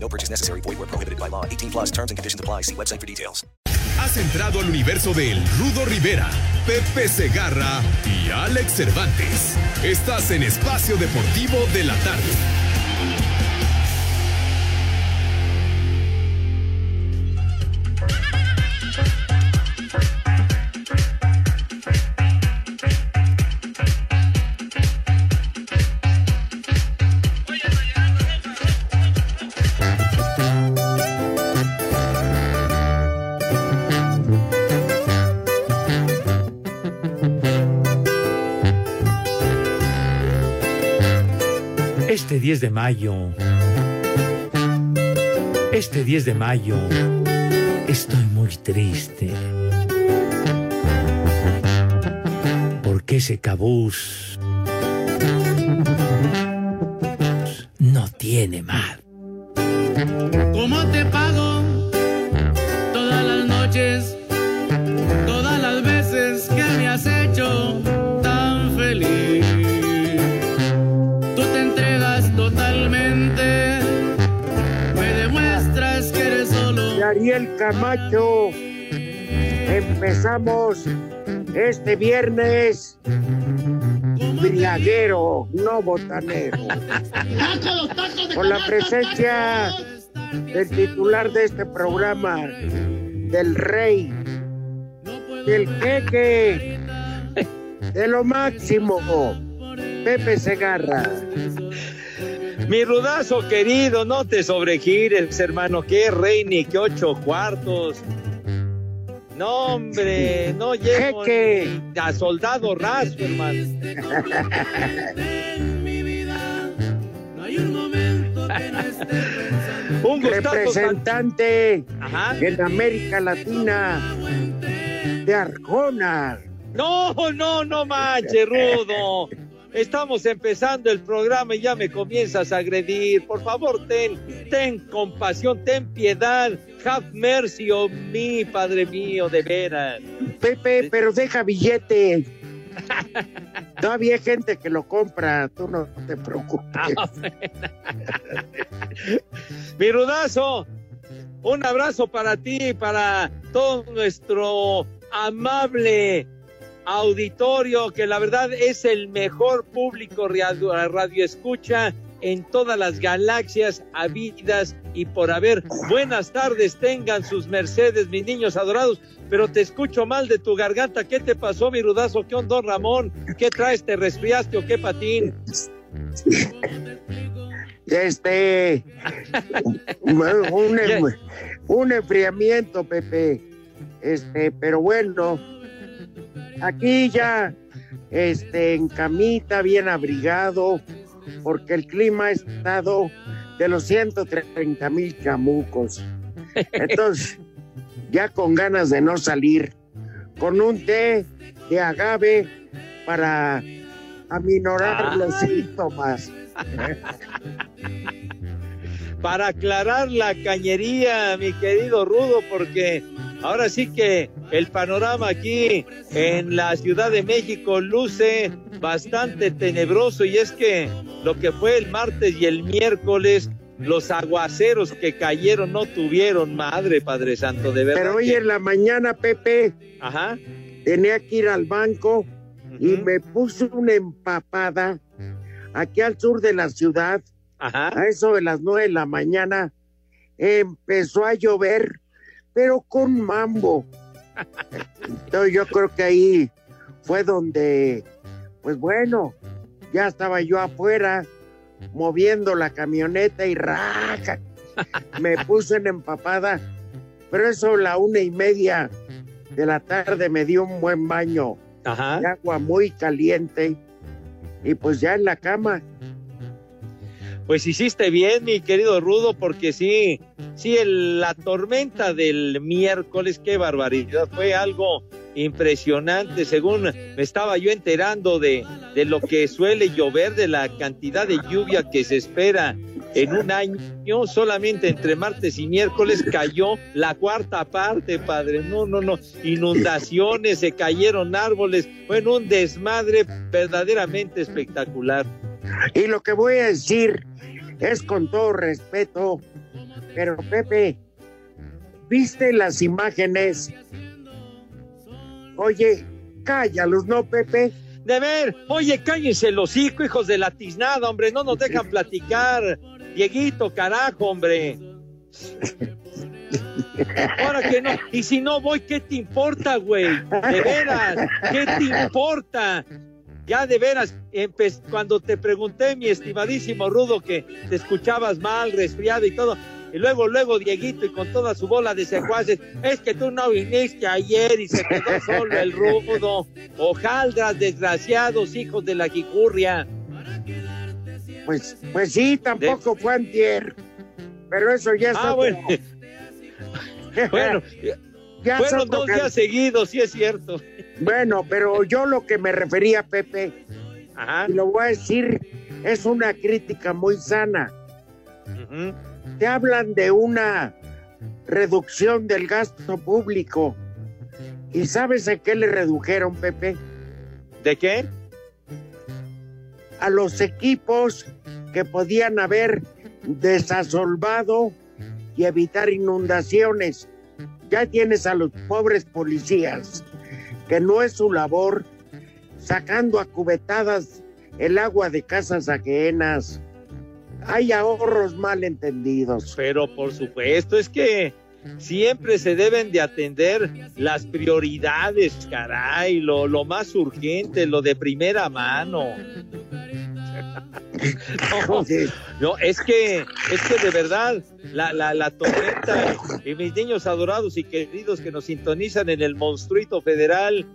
No purchase necessary. Void where prohibited by law. 18 plus terms and conditions apply. See website for details. Has entrado al universo de Rudo Rivera, Pepe Segarra y Alex Cervantes. Estás en Espacio Deportivo de la Tarde. Este 10 de mayo, este 10 de mayo, estoy muy triste. Porque ese cabús no tiene más. ¿Cómo te pago todas las noches, Ariel Camacho. Empezamos este viernes briaguero, no botanero. Con la presencia del titular de este programa, del rey, del jeque, de lo máximo, Pepe Segarra. Mi rudazo querido, no te sobregires, hermano. Qué rey ni qué ocho cuartos. No, hombre, no llego Jeque. a soldado raso, hermano. Un representante Ajá. en América Latina de Arjona. No, no, no manches, rudo. Estamos empezando el programa y ya me comienzas a agredir. Por favor, ten, ten compasión, ten piedad. Have mercy on me, Padre mío, de veras. Pepe, pero deja billete. Todavía hay gente que lo compra, tú no te preocupes. Mi rudazo, un abrazo para ti y para todo nuestro amable auditorio, que la verdad es el mejor público radio, radio escucha en todas las galaxias habidas y por haber. Buenas tardes, tengan sus mercedes, mis niños adorados, pero te escucho mal de tu garganta. ¿Qué te pasó, mi rudazo? ¿Qué onda, Ramón? ¿Qué traes? ¿Te resfriaste o qué patín? Este, un, em- un enfriamiento, Pepe. Este, pero bueno, aquí ya, este, en camita, bien abrigado, porque el clima ha estado de los 130 mil chamucos. Entonces, ya con ganas de no salir, con un té de agave para aminorar los síntomas. para aclarar la cañería, mi querido Rudo, porque ahora sí que el panorama aquí en la Ciudad de México luce bastante tenebroso y es que lo que fue el martes y el miércoles, los aguaceros que cayeron no tuvieron madre, Padre Santo, de verdad. Pero hoy que- en la mañana, Pepe, Ajá. tenía que ir al banco y me puse una empapada aquí al sur de la ciudad, Ajá. a eso de las nueve de la mañana, empezó a llover, pero con mambo. Entonces yo creo que ahí fue donde, pues bueno, ya estaba yo afuera moviendo la camioneta y raja, me puse en empapada, pero eso a la una y media de la tarde me dio un buen baño Ajá. de agua muy caliente y pues ya en la cama. Pues hiciste bien, mi querido Rudo, porque sí, sí, el- la tormenta del miércoles, qué barbaridad, fue algo impresionante, según me estaba yo enterando de, de lo que suele llover, de la cantidad de lluvia que se espera en un año, solamente entre martes y miércoles cayó la cuarta parte, padre, no, no, no, inundaciones, se cayeron árboles, en un desmadre verdaderamente espectacular. Y lo que voy a decir es con todo respeto, pero Pepe, ¿viste las imágenes? Oye, cállalos, ¿no, Pepe? De ver, oye, cállense hocico, hijos de la tiznada, hombre, no nos dejan platicar. Dieguito, carajo, hombre. Ahora que no, y si no voy, ¿qué te importa, güey? De veras, ¿qué te importa? Ya de veras, cuando te pregunté, mi estimadísimo Rudo, que te escuchabas mal, resfriado y todo, y luego, luego Dieguito y con toda su bola de secuaces, es que tú no viniste ayer y se quedó solo el Rudo. Ojaldras, desgraciados, hijos de la jicurria. Pues, pues sí, tampoco fue antier, pero eso ya es Ah, bueno, bueno, ya fueron dos días seguidos, sí es cierto. Bueno, pero yo lo que me refería, Pepe, Ajá. y lo voy a decir, es una crítica muy sana. Te hablan de una reducción del gasto público. ¿Y sabes a qué le redujeron, Pepe? ¿De qué? A los equipos que podían haber desasolvado y evitar inundaciones. Ya tienes a los pobres policías, que no es su labor, sacando a cubetadas el agua de casas ajenas. Hay ahorros mal entendidos. Pero por supuesto, es que siempre se deben de atender las prioridades, caray, lo, lo más urgente, lo de primera mano. No, es que, es que de verdad, la, la, la tormenta y mis niños adorados y queridos que nos sintonizan en el monstruito federal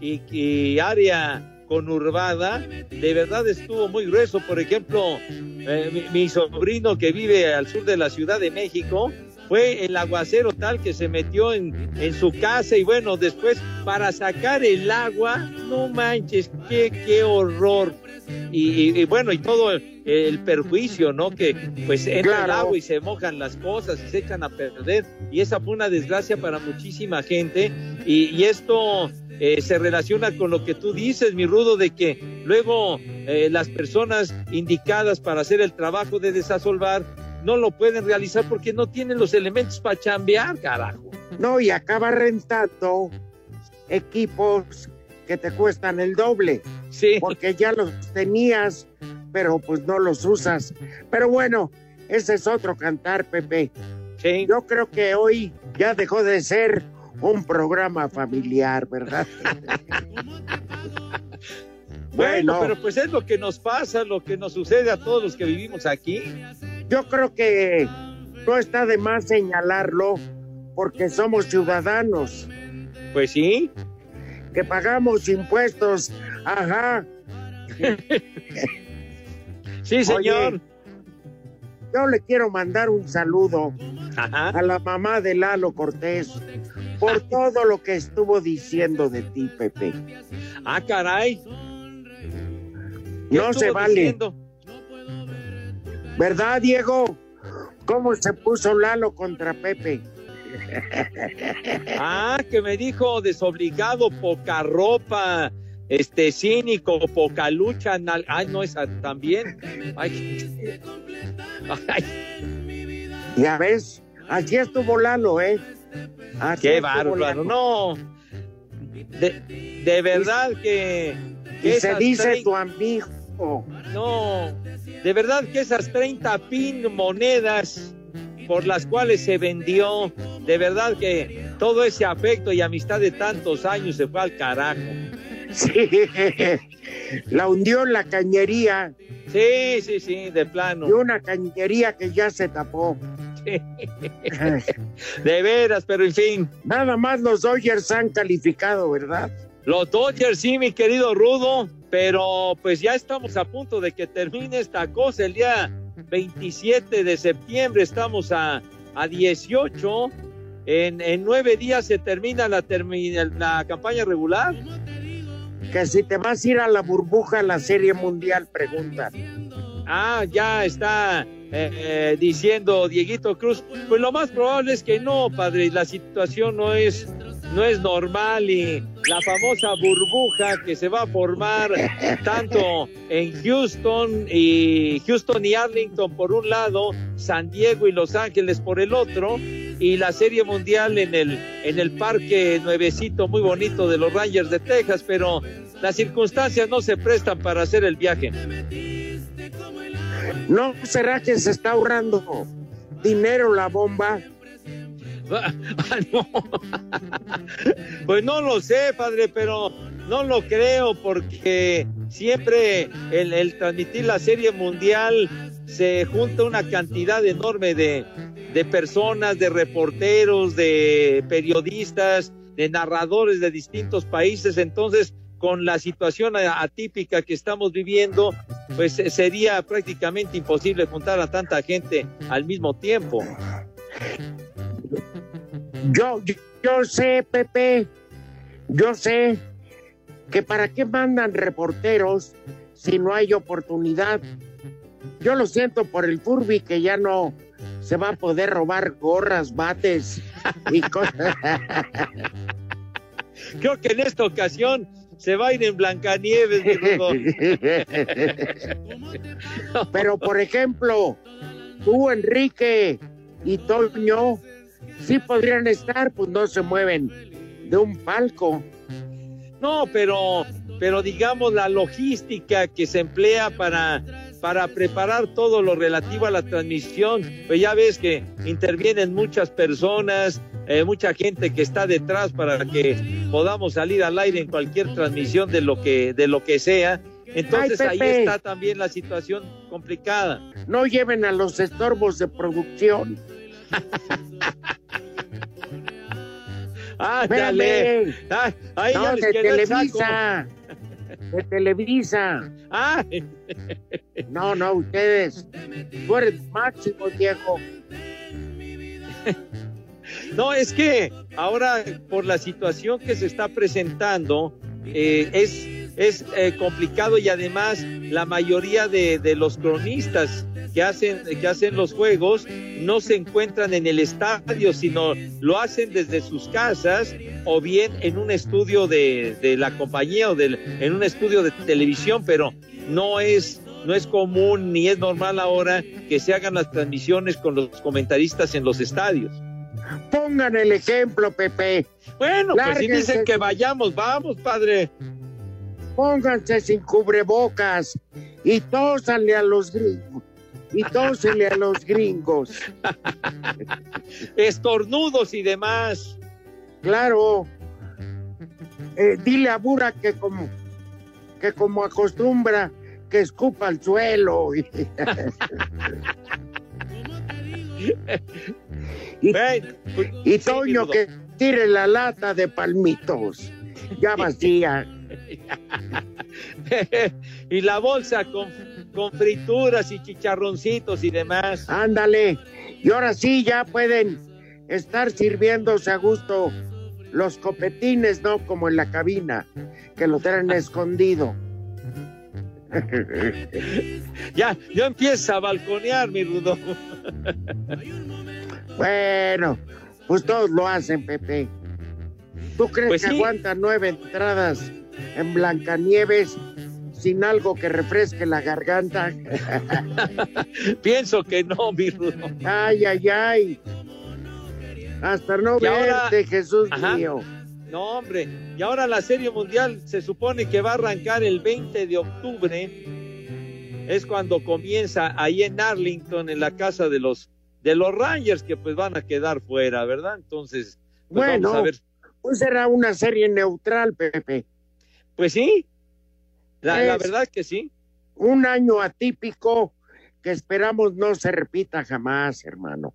y, y área conurbada, de verdad estuvo muy grueso. Por ejemplo, eh, mi, mi sobrino que vive al sur de la Ciudad de México, fue el aguacero tal que se metió en, en su casa y bueno, después para sacar el agua, no manches, qué, qué horror. Y, y- y bueno, y todo el, el perjuicio, ¿no? Que pues entra el Claro. agua y se mojan las cosas y se echan a perder. Y esa fue una desgracia para muchísima gente. Y, y esto eh, se relaciona con lo que tú dices, mi rudo, de que luego eh, las personas indicadas para hacer el trabajo de desasolvar no lo pueden realizar porque no tienen los elementos para chambear, carajo. No, y acaba rentando equipos que te cuestan el doble, Sí, porque ya los tenías, pero pues no los usas. Pero bueno, ese es otro cantar, Pepe. sí. Yo creo que hoy ya dejó de ser un programa familiar, ¿verdad? Bueno, bueno. pero pues es lo que nos pasa, lo que nos sucede a todos los que vivimos aquí. Yo creo que no está de más señalarlo porque somos ciudadanos Pues sí, que pagamos impuestos. Ajá. sí, señor. Oye. Yo le quiero mandar un saludo Ajá. a la mamá de Lalo Cortés por todo lo que estuvo diciendo de ti, Pepe. Ah, caray. ¿Qué No se vale. diciendo? ¿Verdad, Diego? ¿Cómo se puso Lalo contra Pepe? Ah, que me dijo desobligado, poca ropa, este cínico, poca lucha. Ay, no, esa también. Ay. Ay, Ya ves, así estuvo Lalo, ¿eh? Así qué bárbaro. No. De, de verdad que. Y se dice tu amigo. No, de verdad que esas 30 pin monedas por las cuales se vendió, de verdad que todo ese afecto y amistad de tantos años se fue al carajo. Sí, la hundió en la cañería Sí, sí, sí, de plano. y una cañería que ya se tapó. De veras, pero en fin. Nada más los Dodgers han calificado, ¿verdad? Los Dodgers, sí, mi querido Rudo, pero pues ya estamos a punto de que termine esta cosa el día 27 de septiembre, estamos a, a 18. En, en nueve días se termina la, termina la campaña regular. Que si te vas a ir a la burbuja la Serie Mundial, pregunta. Ah, ya está eh, eh, diciendo Dieguito Cruz. Pues lo más probable es que no, padre. La situación no es, no es normal y la famosa burbuja que se va a formar tanto en Houston y Houston y Arlington por un lado, San Diego y Los Ángeles por el otro y la Serie Mundial en el en el parque nuevecito muy bonito de los Rangers de Texas, pero las circunstancias no se prestan para hacer el viaje. ¿No será que se está ahorrando dinero la bomba? Ah, no. Pues no lo sé, padre, pero no lo creo porque siempre el, el transmitir la serie mundial se junta una cantidad enorme de, de personas, de reporteros, de periodistas, de narradores de distintos países, entonces con la situación atípica que estamos viviendo, pues sería prácticamente imposible juntar a tanta gente al mismo tiempo. Yo, yo, yo sé, Pepe, yo sé que para qué mandan reporteros si no hay oportunidad. Yo lo siento por el Furby que ya no se va a poder robar gorras, bates y cosas. Creo que en esta ocasión se va a ir en Blancanieves, mi. Pero, por ejemplo, tú, Enrique y Toño, sí podrían estar, pues no se mueven de un palco. No, pero, pero digamos la logística que se emplea para, para preparar todo lo relativo a la transmisión, pues ya ves que intervienen muchas personas, eh, mucha gente que está detrás para que podamos salir al aire en cualquier transmisión de lo que, de lo que sea. Entonces Ay, ahí está también la situación complicada. No lleven a los estorbos de producción. Ah, dale. Espérame. Ah, ahí ya No, les de quedó. Televisa. De Televisa. Ah, No, no, ustedes. Tú eres máximo, Diego. No, es que ahora por la situación que se está presentando eh, es, es eh, complicado y además la mayoría de, de los cronistas que hacen, que hacen los juegos no se encuentran en el estadio, sino lo hacen desde sus casas o bien en un estudio de, de la compañía o del, en un estudio de televisión, pero no es, no es común ni es normal ahora que se hagan las transmisiones con los comentaristas en los estadios. Pongan el ejemplo, Pepe. Bueno, pues si dicen que vayamos, vamos, padre. Pónganse sin cubrebocas y tósanle a los gringos. Y tósenle a los gringos. Estornudos y demás. Claro. Eh, dile a Bura que como, que como acostumbra, que escupa al suelo. y, y sí, Toño que tire la lata de palmitos. Ya vacía. y la bolsa con, con frituras y chicharroncitos y demás. Ándale. Y ahora sí ya pueden estar sirviéndose a gusto los copetines, no como en la cabina, que lo traen escondido. Ya, ya empieza a balconear, mi Rudo. Bueno, pues todos lo hacen, Pepe. ¿Tú crees Pues que sí. aguanta nueve entradas en Blancanieves sin algo que refresque la garganta? Pienso que no, mi Rudo. Ay, ay, ay. Hasta no Y ahora- verte, Jesús Ajá. mío. No, hombre. Y ahora la Serie Mundial se supone que va a arrancar el 20 de octubre. Es cuando comienza ahí en Arlington, en la casa de los de los Rangers, que pues van a quedar fuera, ¿verdad? Entonces, pues Bueno. vamos a ver. Pues será una serie neutral, Pepe. Pues sí, la, la Es- verdad que sí. Un año atípico que esperamos no se repita jamás, hermano.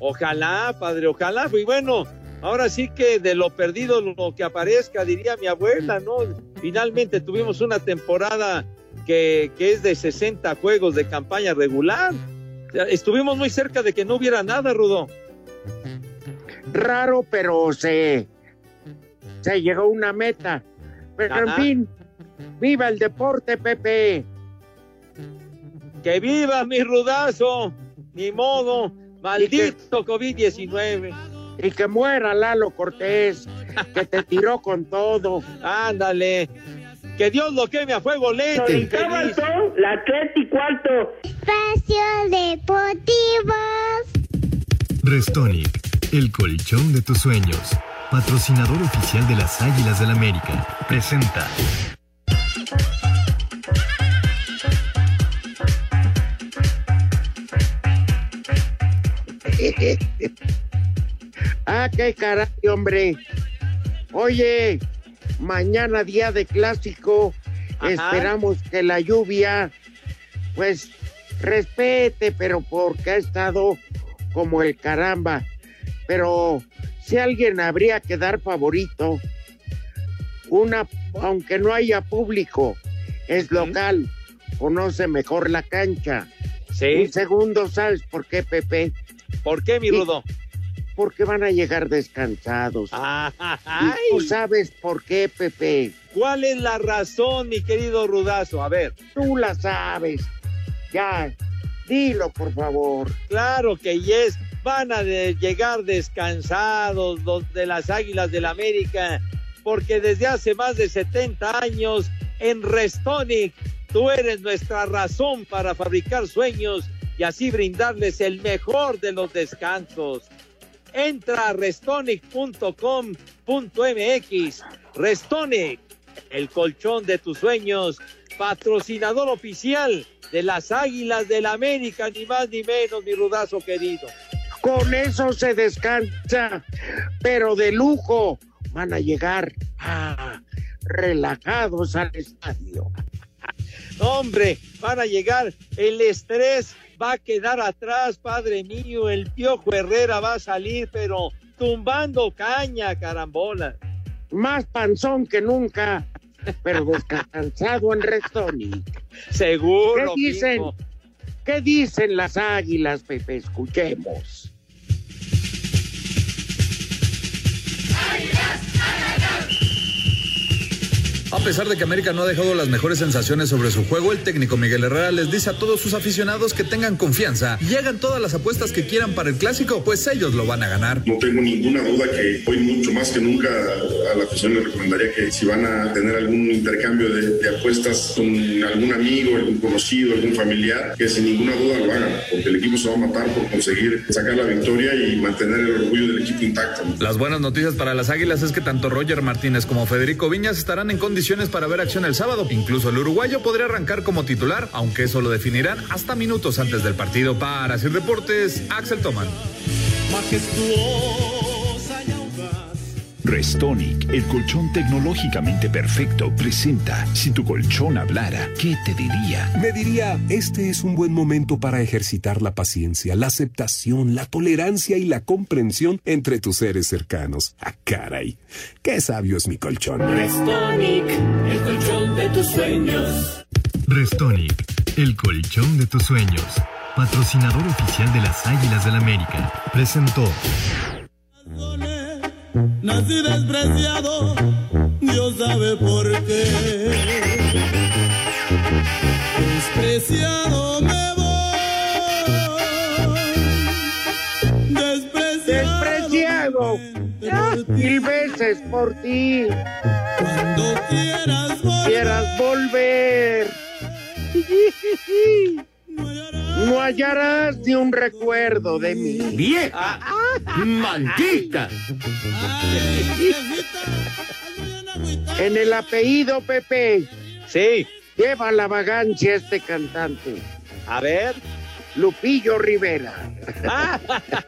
Ojalá, padre, ojalá. Y bueno, ahora sí que de lo perdido lo que aparezca, diría mi abuela, ¿no? Finalmente tuvimos una temporada que, que es de 60 juegos de campaña regular. Estuvimos muy cerca de que no hubiera nada, Rudo. Raro, pero se, se llegó a una meta. Pero en fin, viva el deporte, Pepe. ¡Que viva mi rudazo! Ni modo. Maldito COVID-19. Y que muera Lalo Cortés, que te tiró con todo. Ándale. Que Dios lo queme a fuego lento. la tres y cuarto. Espacio Deportivo. Restonic, el colchón de tus sueños. Patrocinador oficial de las Águilas del América. Presenta. ah, qué caray, hombre. Oye, mañana día de clásico, Ajá. esperamos que la lluvia, pues, respete, pero porque ha estado como el caramba. Pero si alguien habría que dar favorito, una, aunque no haya público, es local, conoce mejor la cancha. Sí. Un segundo, ¿sabes por qué, Pepe? ¿Por qué, mi. Rudo? Porque van a llegar descansados. Ay. ¿Y tú sabes por qué, Pepe? ¿Cuál es la razón, mi querido rudazo? A ver. Tú la sabes. Ya, dilo, por favor. Claro que yes, van a llegar descansados los de las Águilas del América, porque desde hace más de 70 años en Restonic tú eres nuestra razón para fabricar sueños y así brindarles el mejor de los descansos. Entra a restonic.com.mx. Restonic, el colchón de tus sueños, patrocinador oficial de las Águilas del América, ni más ni menos, mi rudazo querido. Con eso se descansa, pero de lujo van a llegar ah, relajados al estadio. Hombre, van a llegar, el estrés va a quedar atrás, padre mío, el Piojo Herrera va a salir, pero tumbando caña, carambola. Más panzón que nunca, pero descansado en Restonic. Seguro. ¿Qué dicen? ¿Qué dicen las águilas, Pepe? Escuchemos. A pesar de que América no ha dejado las mejores sensaciones sobre su juego, el técnico Miguel Herrera les dice a todos sus aficionados que tengan confianza y hagan todas las apuestas que quieran para el clásico, pues ellos lo van a ganar. No tengo ninguna duda que hoy mucho más que nunca a la afición le recomendaría que si van a tener algún intercambio de, de apuestas con algún amigo, algún conocido, algún familiar, que sin ninguna duda lo hagan, porque el equipo se va a matar por conseguir sacar la victoria y mantener el orgullo del equipo intacto. Las buenas noticias para las Águilas es que tanto Roger Martínez como Federico Viñas estarán en condiciones para ver acción el sábado. Incluso el uruguayo podría arrancar como titular, aunque eso lo definirán hasta minutos antes del partido. Para Sir Deportes, Axel Toman. Restonic, el colchón tecnológicamente perfecto, presenta Si tu colchón hablara, ¿qué te diría? Me diría, este es un buen momento para ejercitar la paciencia, la aceptación, la tolerancia y la comprensión entre tus seres cercanos. Ah, caray, qué sabio es mi colchón. Restonic, el colchón de tus sueños. Restonic, el colchón de tus sueños. Patrocinador oficial de las Águilas del América. Presentó. Nací despreciado, Dios sabe por qué. Despreciado me voy. Despreciado. Despreciado. Mil veces por ti. Cuando quieras volver. Quieras volver. No hallarás ni un recuerdo de mí. ¡Vieja! ¡Maldita! En el apellido, Pepe. Sí. Lleva la vagancia este cantante. A ver. Lupillo Rivera.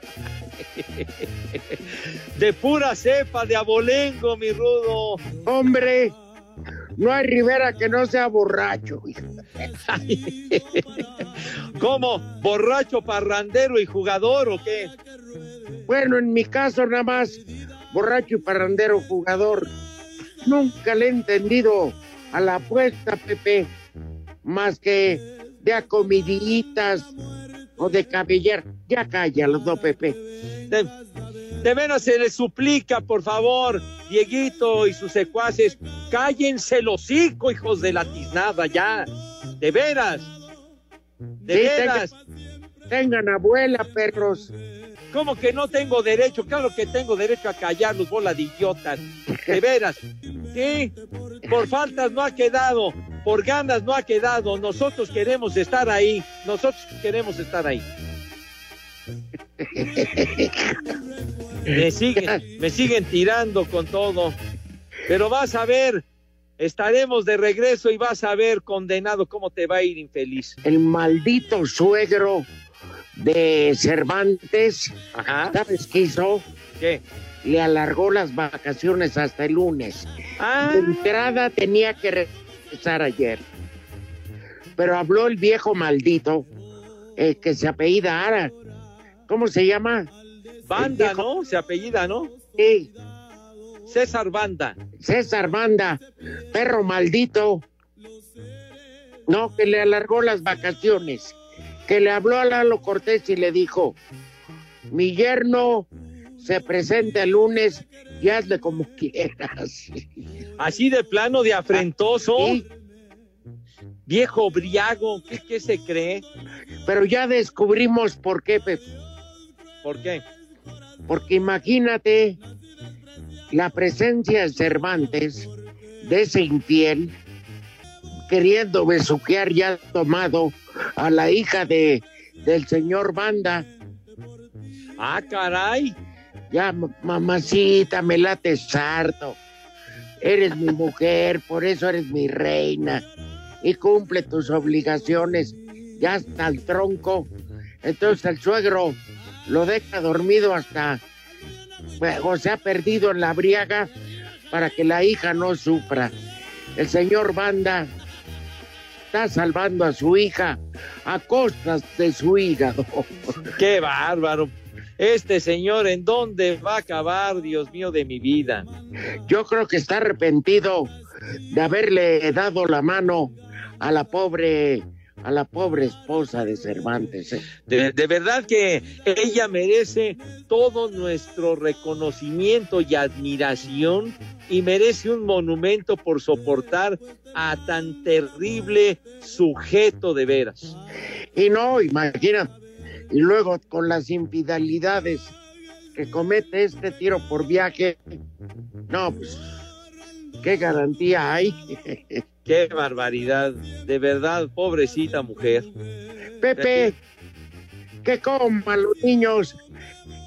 De pura cepa de abolengo, mi rudo. Hombre, no hay Rivera que no sea borracho. ¿Cómo? ¿Borracho, parrandero y jugador o qué? Bueno, en mi caso nada más, borracho y parrandero jugador. Nunca le he entendido a la apuesta, Pepe, más que de a comiditas, o de cabellera. Ya calla los dos, Pepe. De, veras se les suplica, por favor, Dieguito y sus secuaces, cállense el hocico, hijos de la tiznada, ya. De veras. De Sí, veras. tengan, tengan abuela, perros. ¿Cómo que no tengo derecho? Claro que tengo derecho a callarlos, bola de idiotas. De veras. Sí, por faltas no ha quedado, por ganas no ha quedado. Nosotros queremos estar ahí. Nosotros queremos estar ahí. Me siguen, me siguen tirando con todo. Pero vas a ver, estaremos de regreso y vas a ver, condenado, cómo te va a ir infeliz. El maldito suegro de Cervantes, ¿sabes qué hizo? ¿Qué? Le alargó las vacaciones hasta el lunes. Ah. De entrada tenía que regresar ayer. Pero habló el viejo maldito, eh, que se apellida Ara. ¿Cómo se llama? Banda, ¿no? Se apellida, ¿no? Sí. César Banda. César Banda, perro maldito. No, que le alargó las vacaciones. Que le habló a Lalo Cortés y le dijo, mi yerno se presenta el lunes y hazle como quieras. Así de plano, de afrentoso. Viejo briago, ¿qué, qué se cree? Pero ya descubrimos por qué, Pepe. ¿Por qué? Porque imagínate la presencia de Cervantes, de ese infiel, queriendo besuquear ya tomado a la hija de del señor Banda. Ah, caray. Ya, ma- mamacita, me late sarto. Eres mi mujer, por eso eres mi reina. Y cumple tus obligaciones. Ya hasta el tronco. Entonces el suegro lo deja dormido hasta. O se ha perdido en la briaga para que la hija no sufra. El señor Banda está salvando a su hija a costas de su hígado. Qué bárbaro. Este señor, ¿en dónde va a acabar, Dios mío, de mi vida? Yo creo que está arrepentido de haberle dado la mano a la pobre, a la pobre esposa de Cervantes. ¿eh? De, de verdad que ella merece todo nuestro reconocimiento y admiración y merece un monumento por soportar a tan terrible sujeto de veras. Y no, imagina, y luego con las infidelidades que comete este tiro por viaje, no, pues, ¿qué garantía hay? Qué barbaridad, de verdad, pobrecita mujer. Pepe, que coman los niños.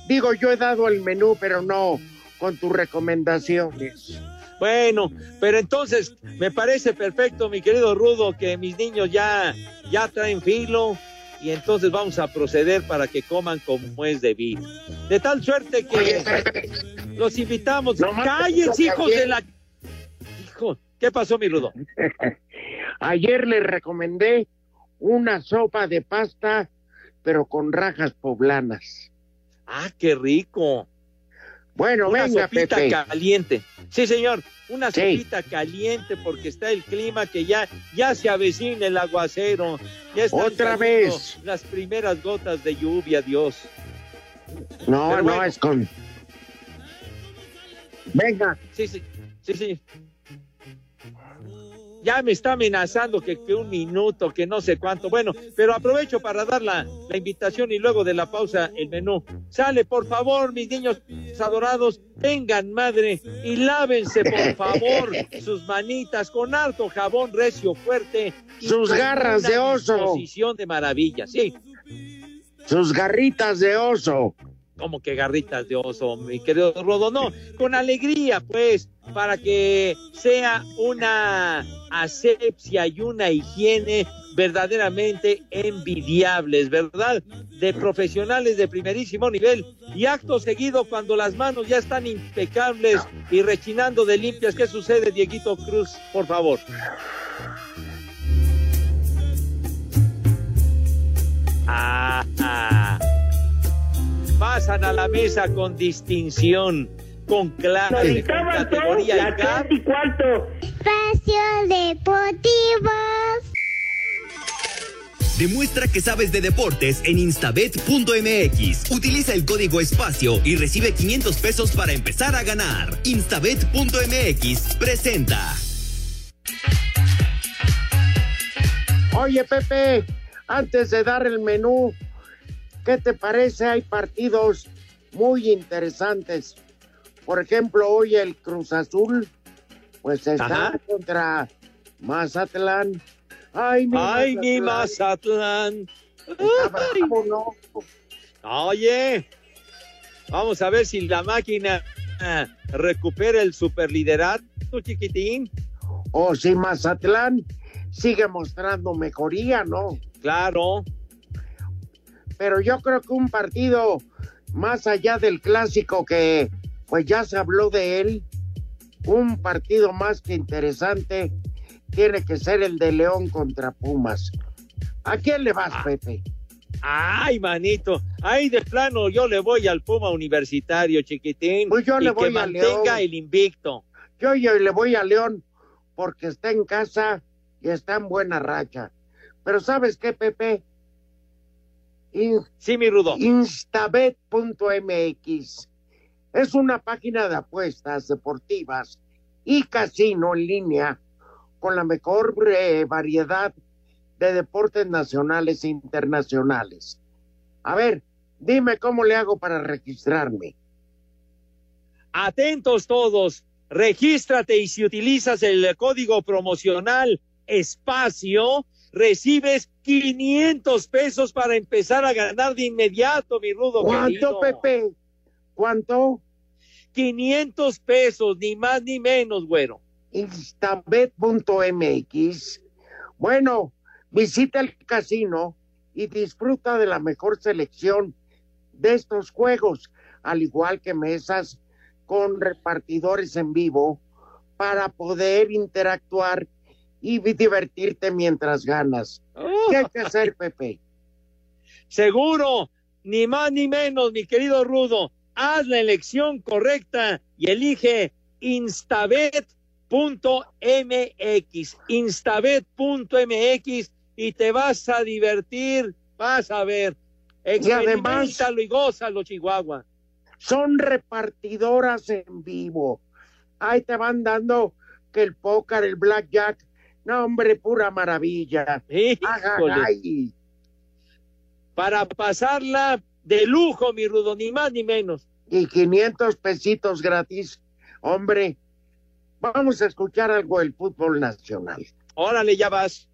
Digo, yo he dado el menú, pero no con tus recomendaciones. Bueno, pero entonces me parece perfecto, mi querido Rudo, que mis niños ya, ya traen filo y entonces vamos a proceder para que coman como es debido. De tal suerte que los invitamos. ¡Cállense, hijos de la... ¿qué pasó, mi Rudo? Ayer le recomendé una sopa de pasta, pero con rajas poblanas. Ah, qué rico. Bueno, una venga, sopita Pepe. caliente. Sí, señor, una Sí. sopita caliente porque está el clima que ya, ya se avecina el aguacero. Ya están Otra vez. Las primeras gotas de lluvia, Dios. No, no, es con. Venga, Sí, sí, sí, sí. Ya me está amenazando que, que un minuto, que no sé cuánto. Bueno, pero aprovecho para dar la, la invitación y luego de la pausa el menú. Sale, por favor, mis niños adorados, tengan madre y lávense, por favor, sus manitas con harto jabón recio fuerte. y Sus garras de oso. disposición de maravilla, sí. sus garritas de oso. Como que garritas de oso, mi querido Rodo, no, con alegría, pues, para que sea una asepsia y una higiene verdaderamente envidiables, ¿verdad? De profesionales de primerísimo nivel. Y acto seguido, cuando las manos ya están impecables y rechinando de limpias, ¿qué sucede, Dieguito Cruz? Por favor. Ah, ah. Pasan a la mesa con distinción, con clase, con categoría y y cuarto. Espacio Deportivo. Demuestra que sabes de deportes en instabet.mx. Utiliza el código espacio y recibe 500 pesos para empezar a ganar. Instabet.mx presenta. Oye, Pepe, antes de dar el menú, ¿qué te parece? Hay partidos muy interesantes. Por ejemplo, hoy el Cruz Azul, pues está Ajá. contra Mazatlán. Ay, mi Ay, mi Mazatlán. Bravo, ¿no? Oye, vamos a ver si la máquina ah, recupera el superliderato, chiquitín. O si Mazatlán sigue mostrando mejoría, ¿no? Claro. Pero yo creo que un partido más allá del clásico que pues ya se habló de él, un partido más que interesante tiene que ser el de León contra Pumas. ¿A quién le vas, Pepe? Ay, manito. Ay, de plano, yo le voy al Puma Universitario, chiquitín. Pues yo y le que voy a mantenga León. el invicto. Yo, yo le voy a León porque está en casa y está en buena racha. Pero ¿sabes qué, Pepe? In- sí, mi rudo. Instabet.mx es una página de apuestas deportivas y casino en línea con la mejor eh, variedad de deportes nacionales e internacionales. A ver, dime cómo le hago para registrarme. Atentos todos. Regístrate y si utilizas el código promocional espacio, recibes 500 pesos para empezar a ganar de inmediato, mi rudo. ¿Cuánto, querido. Pepe? ¿Cuánto? 500 pesos, ni más ni menos, güero. instabet.mx. Bueno, visita el casino y disfruta de la mejor selección de estos juegos, al igual que mesas con repartidores en vivo para poder interactuar y divertirte mientras ganas. ¿Qué hay que hacer, Pepe? Seguro, ni más ni menos, mi querido Rudo. Haz la elección correcta y elige instabet.mx. Instabet.mx y te vas a divertir, vas a ver. Y además- Experimentalo y gózalo, Chihuahua. Son repartidoras en vivo. Ahí te van dando que el póker, el blackjack. No, hombre, pura maravilla. Para pasarla de lujo, mi Rudo, ni más ni menos. y 500 pesitos gratis. Hombre, vamos a escuchar algo del fútbol nacional. Órale, ya vas.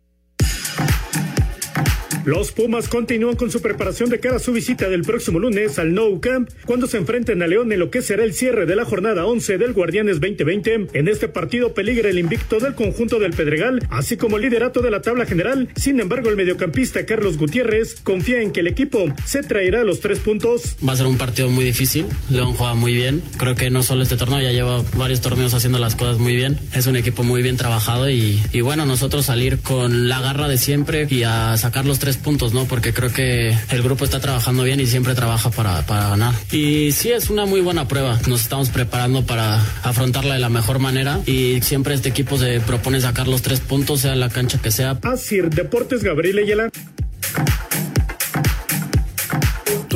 Los Pumas continúan con su preparación de cara a su visita del próximo lunes al Nou Camp, cuando se enfrenten a León en lo que será el cierre de la jornada 11 del Guardianes 2020. En este partido peligra el invicto del conjunto del Pedregal, así como el liderato de la tabla general. Sin embargo, el mediocampista Carlos Gutiérrez confía en que el equipo se traerá los tres puntos. Va a ser un partido muy difícil. León juega muy bien. Creo que no solo este torneo, ya lleva varios torneos haciendo las cosas muy bien. Es un equipo muy bien trabajado y, y bueno, nosotros salir con la garra de siempre y a sacar los tres puntos, ¿no? Porque creo que el grupo está trabajando bien y siempre trabaja para, para ganar. Y sí, es una muy buena prueba. Nos estamos preparando para afrontarla de la mejor manera y siempre este equipo se propone sacar los tres puntos, sea la cancha que sea. Asir Deportes Gabriel Ayala.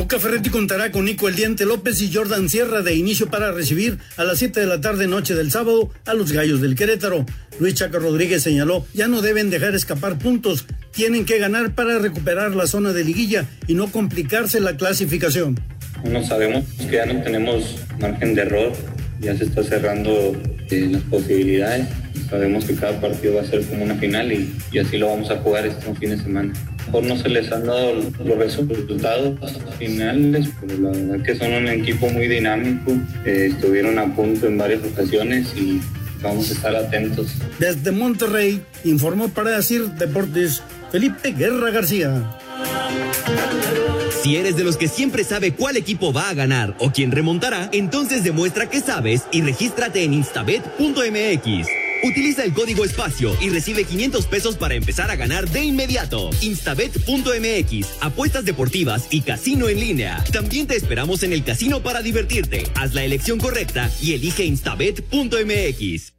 Tuca Ferretti contará con Nico El Diente López y Jordan Sierra de inicio para recibir a las 7 de la tarde noche del sábado a los Gallos del Querétaro. Luis Chaco Rodríguez señaló, ya no deben dejar escapar puntos, tienen que ganar para recuperar la zona de liguilla y no complicarse la clasificación. Bueno, sabemos que ya no tenemos margen de error, ya se está cerrando eh, las posibilidades. Sabemos que cada partido va a ser como una final y así lo vamos a jugar este fin de semana. A lo mejor no se les han dado los resultados finales, pero la verdad que son un equipo muy dinámico. eh, estuvieron a punto en varias ocasiones y vamos a estar atentos. Desde Monterrey informó para decir Deportes Felipe Guerra García. Si eres de los que siempre sabe cuál equipo va a ganar o quién remontará, entonces demuestra que sabes y regístrate en instabet.mx. Utiliza el código espacio y recibe 500 pesos para empezar a ganar de inmediato. Instabet.mx, apuestas deportivas y casino en línea. También te esperamos en el casino para divertirte. Haz la elección correcta y elige instabet.mx.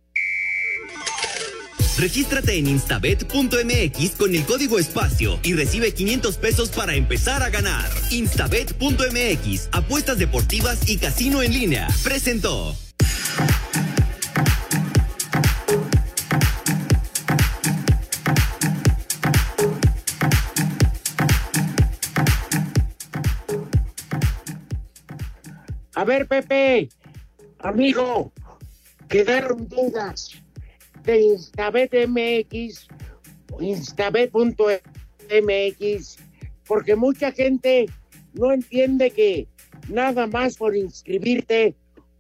Regístrate en instabet.mx con el código espacio y recibe 500 pesos para empezar a ganar. Instabet.mx, apuestas deportivas y casino en línea. Presentó. Ver, Pepe, amigo, quedaron dudas de Instabet MX, instabet.mx, porque mucha gente no entiende que nada más por inscribirte,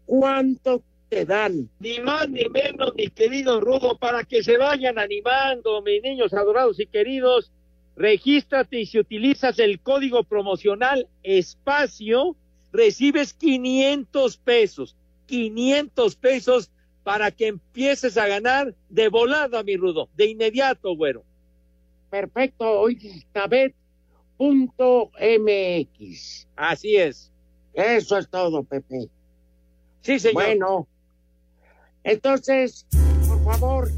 ¿cuánto te dan? Ni más ni menos, mi querido Rudo, para que se vayan animando, mis niños adorados y queridos. Regístrate y si utilizas el código promocional espacio, recibes 500 pesos. 500 pesos para que empieces a ganar de volada, mi Rudo, de inmediato, güero. Perfecto, hoy instabet.mx. Así es. Eso es todo, Pepe. Sí, señor. Bueno, entonces, por favor,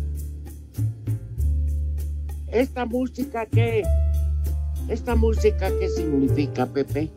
esta música qué, esta música qué significa, Pepe?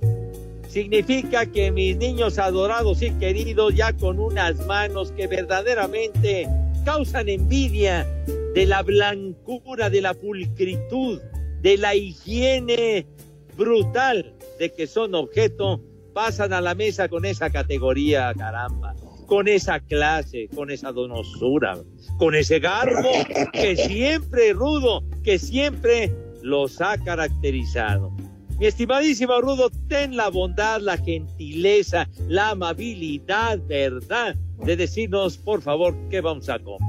Significa que mis niños adorados y queridos, ya con unas manos que verdaderamente causan envidia de la blancura, de la pulcritud, de la higiene brutal de que son objeto, pasan a la mesa con esa categoría, caramba, con esa clase, con esa donosura, con ese garbo que siempre, Rudo, que siempre los ha caracterizado. Mi estimadísimo Rudo, ten la bondad, la gentileza, la amabilidad, ¿verdad? De decirnos, por favor, qué vamos a comer.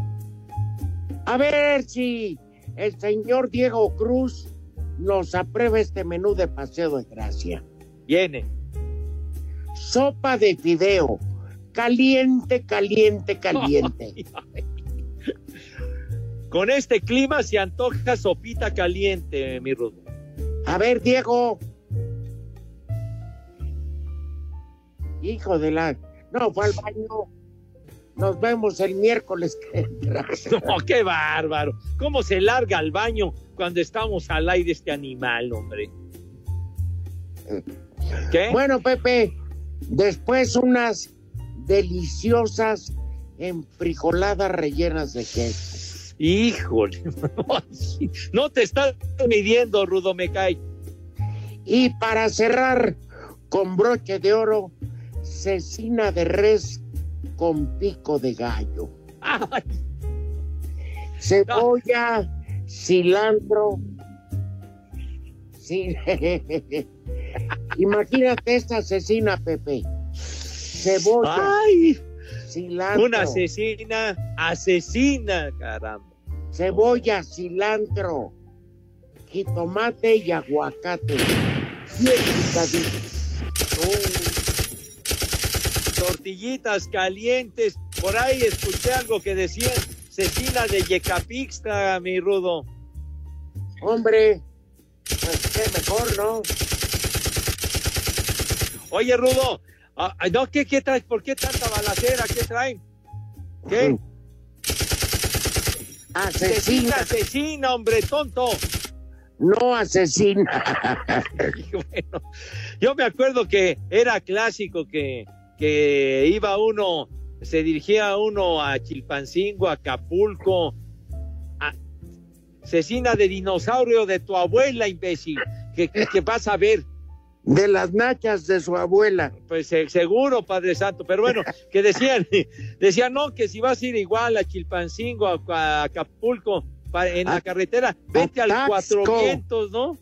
A ver si el señor Diego Cruz nos aprueba este menú de paseo de gracia. Viene. Sopa de fideo. Caliente, caliente, caliente. Ay, ay. Con este clima se antoja sopita caliente, mi Rudo. A ver, Diego. Hijo de la. No, fue al baño. Nos vemos el miércoles que entra. No, qué bárbaro. ¿Cómo se larga al baño cuando estamos al aire este animal, hombre? ¿Qué? Bueno, Pepe, después unas deliciosas enfrijoladas rellenas de queso. Híjole, no te estás midiendo, Rudo, me cae. Y para cerrar con broche de oro, cecina de res con pico de gallo. Ay, Cebolla, cilantro. Sí. Imagínate esta asesina, Pepe. Cebolla, ay, cilantro. una asesina, asesina, caramba. Cebolla, cilantro, jitomate y aguacate. Picaditos. Tortillitas calientes. Por ahí escuché algo que decían cecina de Yecapixta, mi Rudo. Hombre, pues qué mejor, ¿no? Oye, Rudo, ah, ah, no, ¿qué, qué traes? ¿Por qué tanta balacera? ¿Qué traen? ¿Qué? Asesina, asesina, hombre, tonto. no asesina. Y bueno, yo me acuerdo que era clásico que, que iba uno, se dirigía uno a Chilpancingo, a Acapulco, a cecina de dinosaurio de tu abuela, imbécil, que, que vas a ver. De las nachas de su abuela. Pues eh, seguro, Padre Santo, pero bueno, que decían, decían no, que si vas a ir igual a Chilpancingo, a, a Acapulco, en la carretera, vete al Taxco. 400, ¿no?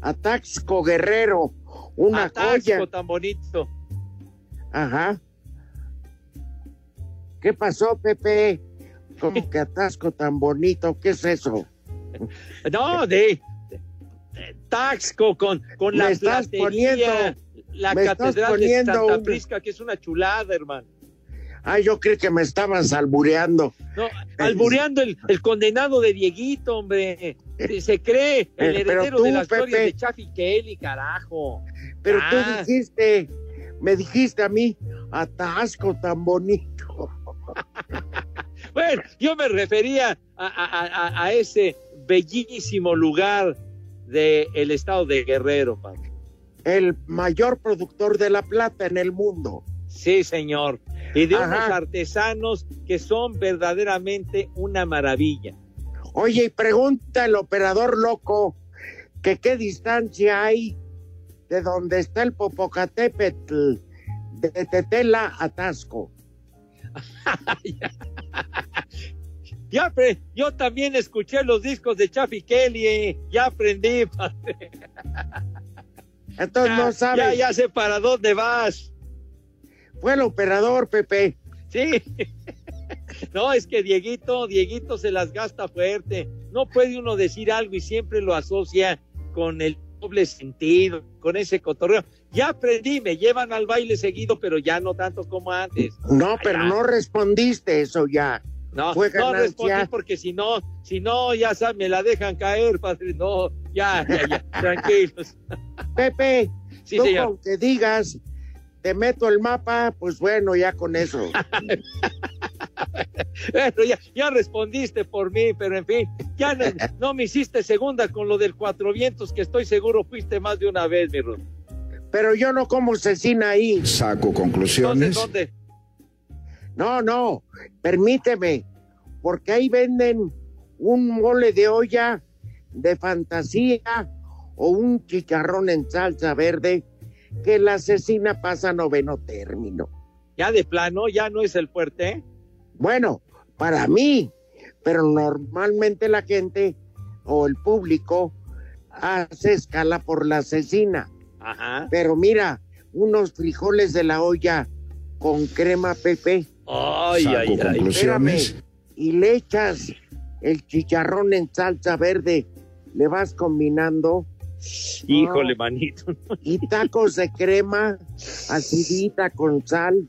A Taxco Guerrero. Una a Taxco, joya. tan bonito. Ajá. ¿Qué pasó, Pepe? Como que atasco tan bonito. ¿Qué es eso? No, de Taxco con, con la estás poniendo- la me estás catedral de poniendo Santa un- Prisca, que es una chulada, hermano. Ay, yo creí que me estabas albureando. No, albureando el, el condenado de Dieguito, hombre. Se, cree el Eh, pero heredero tú, de las Pepe. glorias de Chaffy Kelly, carajo. Pero Ah. tú dijiste, me dijiste a mí, atasco tan bonito. Bueno, yo me refería a, a- a- a ese bellísimo lugar del estado de Guerrero, padre. El mayor productor de la plata en el mundo. Sí, señor. Y de Ajá. unos artesanos que son verdaderamente una maravilla. Oye, y pregunta el operador loco que qué distancia hay de donde está el Popocatépetl, de Tetela a Tasco. Ya, yo también escuché los discos de Chaffy Kelly, eh, ya aprendí, padre. Entonces Ya, no sabes. Ya, ya sé para dónde vas. Fue el operador, Pepe. Sí. No, es que Dieguito, Dieguito se las gasta fuerte. No puede uno decir algo y siempre lo asocia con el doble sentido, con ese cotorreo. Ya aprendí, me llevan al baile seguido, pero ya no tanto como antes. No, pero Ya. no respondiste eso ya. No, Fue no respondí porque si no, si no, ya sabes, me la dejan caer, padre. No, ya, ya, ya, tranquilos. Pepe, Sí, tú señor. con que digas, te meto el mapa, pues bueno, ya con eso. Bueno, ya, ya respondiste por mí, pero en fin, ya no, no me hiciste segunda con lo del cuatro vientos, que estoy seguro fuiste más de una vez, mi Ruth. Pero yo no como cecina ahí. Saco ¿Dónde, conclusiones. dónde? No, no, permíteme, porque ahí venden un mole de olla de fantasía o un chicharrón en salsa verde que la asesina pasa a noveno término. Ya de plano, ya no es el fuerte. Bueno, para mí, pero normalmente la gente o el público hace escala por la asesina. Ajá. Pero mira, unos frijoles de la olla con crema Pepe. Ay, Saco ay, ay. conclusiones. Espérame, y le echas el chicharrón en salsa verde, le vas combinando Híjole, manito. y tacos de crema acidita con sal.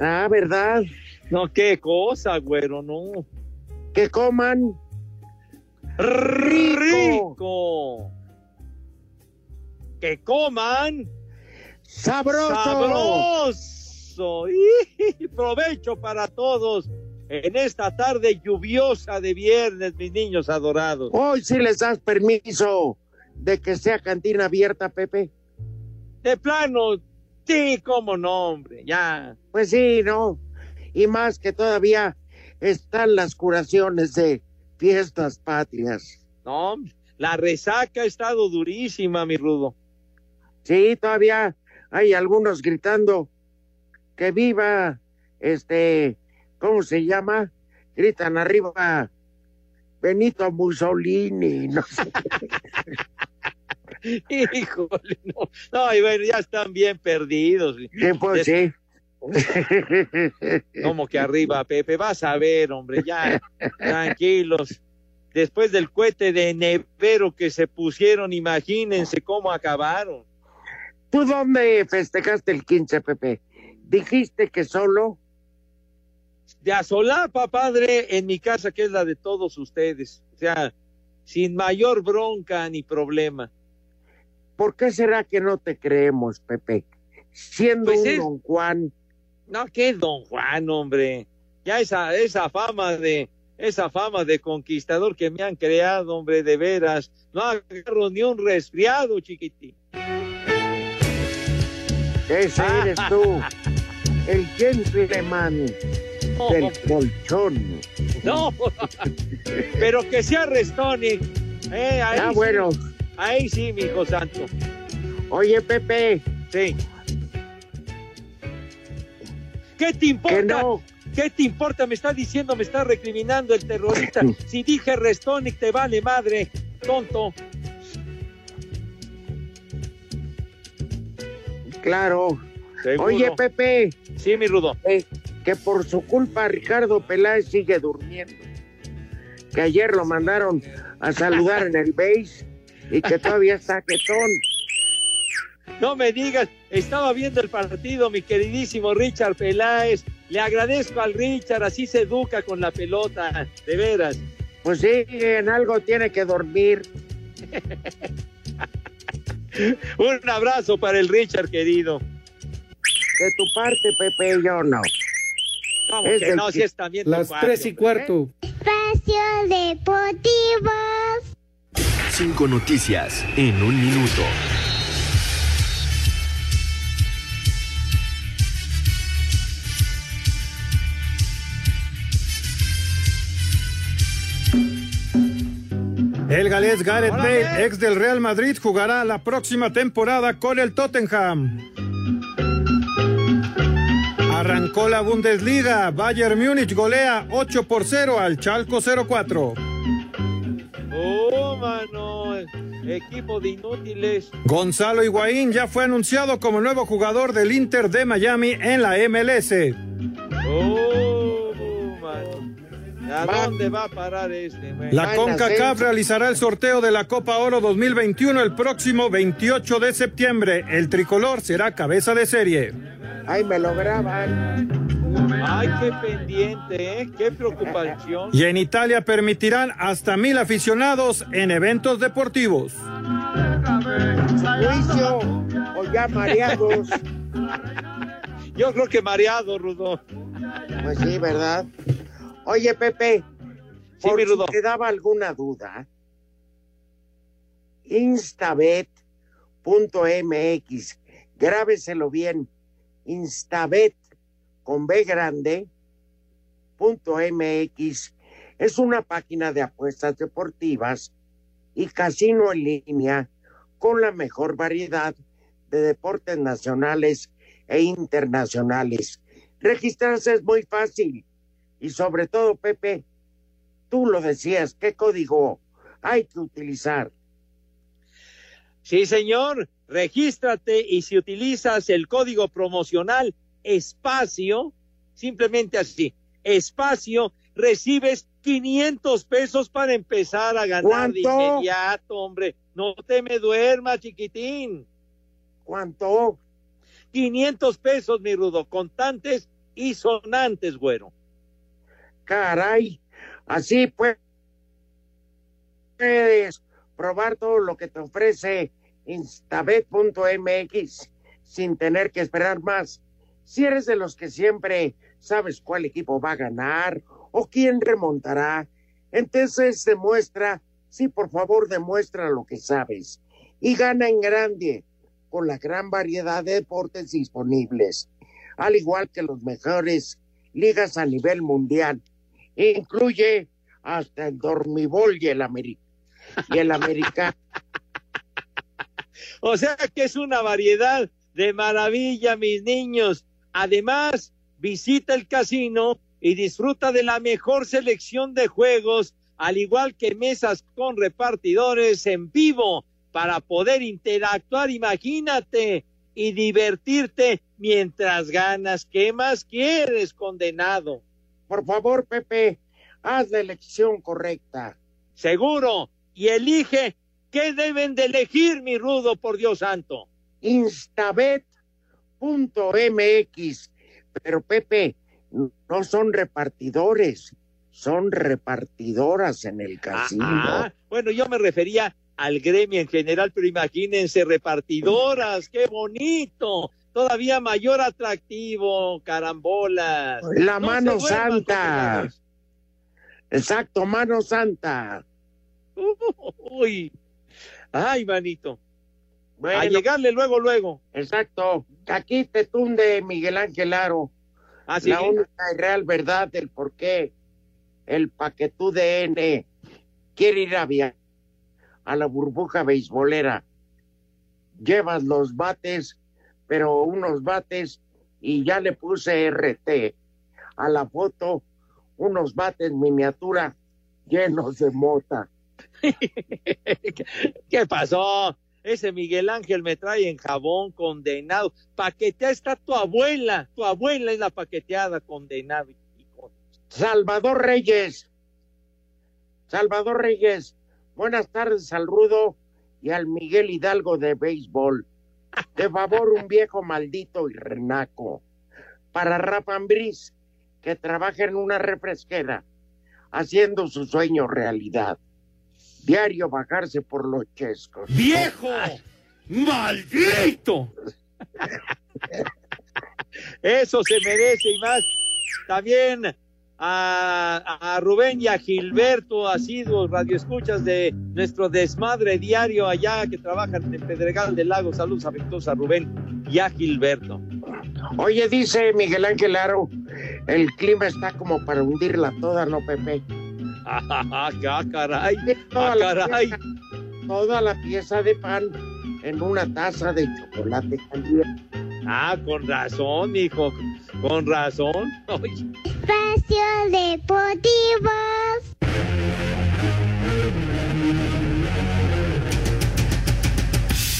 Ah, ¿verdad? No, qué cosa, güero, no. Que coman Rico. Que coman sabroso. sabroso. Y provecho para todos en esta tarde lluviosa de viernes, mis niños adorados. Hoy sí les das permiso de que sea cantina abierta, Pepe. De plano, sí, cómo no, hombre, ya. Pues sí, ¿no? Y más que todavía están las curaciones de fiestas patrias. No, la resaca ha estado durísima, mi rudo. Sí, todavía hay algunos gritando que viva, este, ¿cómo se llama? Gritan arriba Benito Mussolini, no sé. Híjole, no. No, y bueno, ya están bien perdidos. Sí, pues sí. Como que arriba, Pepe, vas a ver, hombre, ya, tranquilos. Después del cohete de nevero que se pusieron, imagínense cómo acabaron. ¿Tú dónde festejaste el 15, Pepe? ¿Dijiste que solo? De Azolapa, padre, en mi casa, que es la de todos ustedes. O sea, sin mayor bronca ni problema. ¿Por qué será que no te creemos, Pepe? Siendo Pues un es- don Juan, No, que don Juan, hombre. Ya esa, esa fama de, esa fama de conquistador que me han creado, hombre, de veras. No agarro ni un resfriado, chiquitín. ese eres tú, el gentleman del colchón. No, pero que sea Restonic. Eh, ahí Ah, sí, bueno. Ahí sí, mi hijo santo. Oye, Pepe, Sí. ¿Qué te importa? no. ¿Qué te importa? Me está diciendo, me está recriminando el terrorista. Si dije Restonic, te vale madre, tonto. Claro. Seguro. Oye, Pepe, Sí, mi rudo. eh, que por su culpa Ricardo Peláez sigue durmiendo. Que ayer lo mandaron a saludar en el base y que todavía está quetón. No me digas, estaba viendo el partido, mi queridísimo Richard Peláez. Le agradezco al Richard, así se educa con la pelota, de veras. Pues sí, en algo tiene que dormir. Un abrazo para el Richard, querido. De tu parte, Pepe, yo no. ¿Cómo Es que el no? Si es también Las tres y cuarto. Espacio Deportivo. Cinco noticias en un minuto. El galés Gareth Bale, ex del Real Madrid, jugará la próxima temporada con el Tottenham. Arrancó la Bundesliga. Bayern Múnich golea 8 por 0 al Chalco 04. Oh, mano. Equipo de inútiles. Gonzalo Higuaín ya fue anunciado como nuevo jugador del Inter de Miami en la MLS. Oh, mano. ¿A dónde va a parar este? La CONCACAF realizará el sorteo de la Copa Oro 2021 el próximo 28 de septiembre. El tricolor será cabeza de serie. Ay, me lo graban. Ay, qué pendiente, ¿eh? Qué preocupación. Y en Italia permitirán hasta mil aficionados en eventos deportivos. Juicio o ya mareados. Yo creo que mareado, Rudo. Pues sí, ¿verdad? Oye, Pepe, Sí, por mi si Rudo. te daba alguna duda, instabet.mx, grábeselo bien, instabet con B grande, punto MX, es una página de apuestas deportivas y casino en línea con la mejor variedad de deportes nacionales e internacionales. Registrarse es muy fácil y sobre todo, Pepe, tú lo decías, ¿qué código hay que utilizar? Sí, señor. Regístrate y si utilizas el código promocional espacio, simplemente así, espacio, recibes 500 pesos para empezar a ganar de inmediato, hombre. No te me duermas, chiquitín. ¿Cuánto? 500 pesos, mi rudo, contantes y sonantes, güero. Caray, así pues puedes probar todo lo que te ofrece instabet.mx sin tener que esperar más. Si eres de los que siempre sabes cuál equipo va a ganar o quién remontará, entonces demuestra, sí, por favor, demuestra lo que sabes y gana en grande con la gran variedad de deportes disponibles, al igual que los mejores ligas a nivel mundial. Incluye hasta el dormibol y el, ameri- y el. O sea que es una variedad de maravilla, mis niños. Además, visita el casino y disfruta de la mejor selección de juegos, al igual que mesas con repartidores en vivo para poder interactuar, imagínate, y divertirte mientras ganas. ¿Qué más quieres, condenado? Por favor, Pepe, haz la elección correcta. Seguro. Y elige qué deben de elegir, mi rudo, por Dios santo. Instabet.mx. Pero Pepe, no son repartidores, son repartidoras en el casino. Ah, bueno, yo me refería al gremio en general, pero imagínense, repartidoras, qué bonito, todavía mayor atractivo, carambolas. La No mano santa. Exacto, mano santa. Uy, ay, manito. Bueno. A llegarle luego, luego. Exacto. Aquí te tunde Miguel Ángel Aro. ¿Ah, sí? La única y real verdad del por qué el paquetú de N quiere ir a viajar a la burbuja beisbolera. Llevas los bates, pero unos bates y ya le puse RT a la foto, unos bates miniatura llenos de mota. ¿Qué pasó? Ese Miguel Ángel me trae en jabón condenado. Paquetea está tu abuela. Tu abuela es la paqueteada condenado. Salvador Reyes. Salvador Reyes. Buenas tardes al Rudo y al Miguel Hidalgo de béisbol. De favor, un viejo maldito y renaco. Para Rafa Ambriz, que trabaja en una refresquera, haciendo su sueño realidad. Diario bajarse por los chescos. ¡Viejo! ¡Maldito! Eso se merece y más. También a, a Rubén y a Gilberto, asiduos radioescuchas de nuestro desmadre diario allá que trabajan en Pedregal del Lago. Saludos afectuosos a Rubén y a Gilberto. Oye, dice Miguel Ángel Aro, el clima está como para hundirla toda, ¿no, Pepe? Ah, caray, Toda ah, la caray. pieza- toda la pieza de pan en una taza de chocolate caliente. Ah, con razón, hijo, con razón. Espacio Deportivo.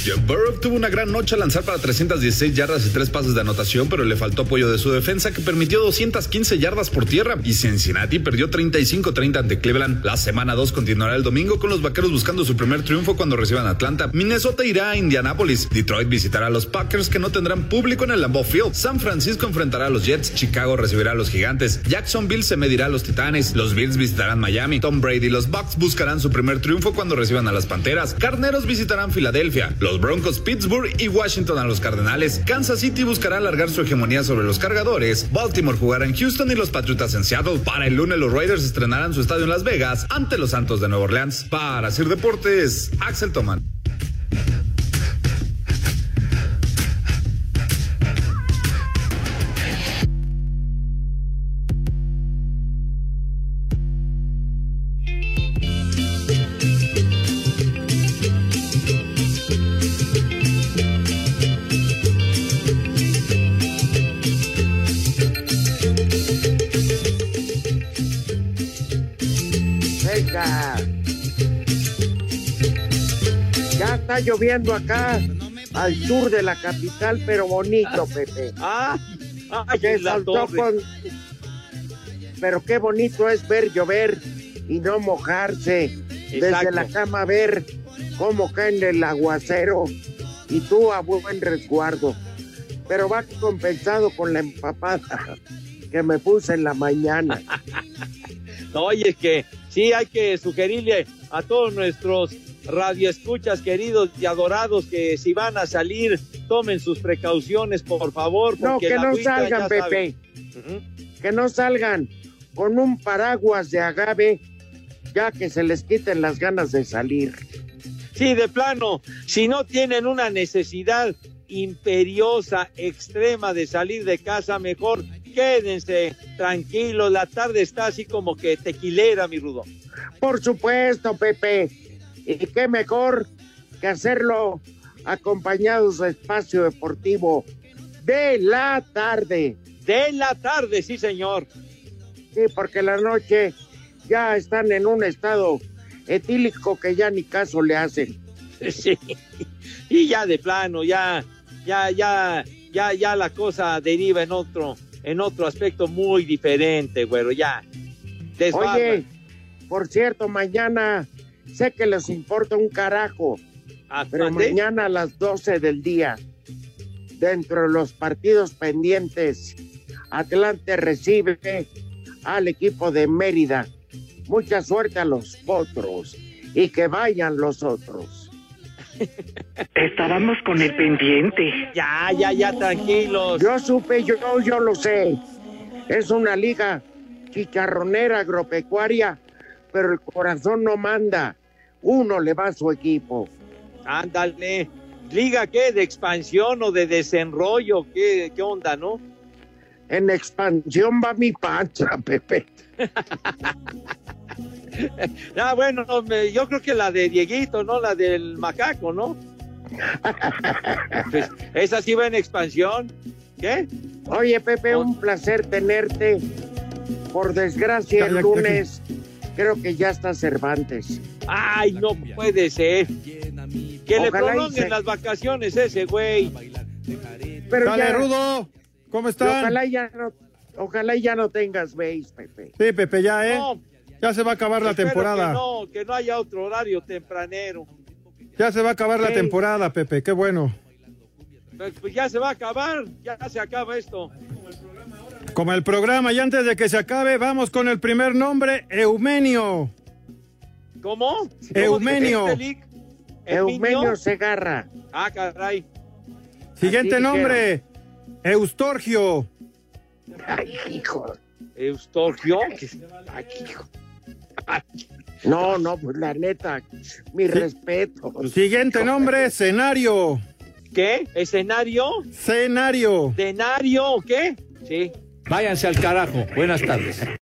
Joe Burrow tuvo una gran noche al lanzar para 316 yardas y tres pases de anotación, pero le faltó apoyo de su defensa que permitió 215 yardas por tierra y Cincinnati perdió 35-30 ante Cleveland. La semana 2 continuará el domingo con los vaqueros buscando su primer triunfo cuando reciban a Atlanta. Minnesota irá a Indianápolis. Detroit visitará a los Packers que no tendrán público en el Lambeau Field. San Francisco enfrentará a los Jets. Chicago recibirá a los Gigantes. Jacksonville se medirá a los Titanes. Los Bills visitarán Miami. Tom Brady y los Bucks buscarán su primer triunfo cuando reciban a las Panteras. Carneros visitarán Filadelfia. Los Broncos Pittsburgh y Washington a los Cardenales. Kansas City buscará alargar su hegemonía sobre los cargadores. Baltimore jugará en Houston y los Patriotas en Seattle. Para el lunes los Raiders estrenarán su estadio en Las Vegas ante los Santos de Nueva Orleans. Para Sir Deportes, Axel Toman. Está lloviendo acá, al sur de la capital, pero bonito, Pepe. Ah, ay, que saltó con... Pero qué bonito es ver llover y no mojarse. Desde la cama ver cómo cae el aguacero y tú a buen resguardo. Pero va compensado con la empapada que me puse en la mañana. No, Oye, es que sí hay que sugerirle a todos nuestros radioescuchas queridos y adorados que si van a salir, tomen sus precauciones, por favor. No, que no agüita, salgan, Pepe. Que no salgan con un paraguas de agave, ya que se les quiten las ganas de salir. Sí, de plano, si no tienen una necesidad imperiosa, extrema de salir de casa, mejor quédense tranquilos. La tarde está así como que tequilera, mi rudo. Por supuesto, Pepe. Y qué mejor que hacerlo acompañados de espacio deportivo de la tarde. De la tarde, sí, señor. Sí, porque la noche ya están en un estado etílico que ya ni caso le hacen. Sí. Y ya de plano, ya, ya, ya, ya, ya la cosa deriva en otro, en otro aspecto muy diferente, güero, ya. Oye, por cierto, mañana sé que les importa un carajo, pero mañana a las 12 del día, dentro de los partidos pendientes, Atlante recibe al equipo de Mérida. Mucha suerte a los otros y que vayan los otros. Estábamos con el pendiente. Ya, ya, ya, tranquilos. Yo supe, yo, yo lo sé. Es una liga chicharronera agropecuaria, pero el corazón no manda. Uno le va a su equipo. Ándale. ¿Liga qué? ¿De expansión o de desenrollo? ¿Qué, qué onda, no? En expansión va mi panza, Pepe. Ah, bueno, no, me- yo creo que la de Dieguito, ¿no? La del macaco, ¿no? Pues, esa sí va en expansión. ¿Qué? Oye, Pepe, un placer tenerte. Por desgracia, el lunes creo que ya está Cervantes. Ay, no puede ser. Que le Ojalá prolonguen se- las vacaciones ese güey. Pero Dale, ya- Rudo. ¿Cómo están? Ojalá ya no, ojalá ya no tengas base, Pepe. Sí, Pepe, ya, ¿eh? No, Ya se va a acabar la temporada. Que no, que no haya otro horario tempranero. Ya se va a acabar la temporada, Pepe. Qué bueno. Pues, pues ya se va a acabar, ya se acaba esto. Como el programa, y antes de que se acabe, vamos con el primer nombre, Eumenio. ¿Cómo? Eumenio. ¿Cómo dijiste, Lick? Eumenio. Segarra. Ah, caray. Siguiente nombre, Eustorgio. Ay, hijo. Eustorgio. Ay, hijo. No, no, pues la neta, mi respeto. Siguiente nombre, escenario. ¿Qué? ¿Escenario? Escenario. ¿Denario? ¿Qué? Sí. Váyanse al carajo. Buenas tardes.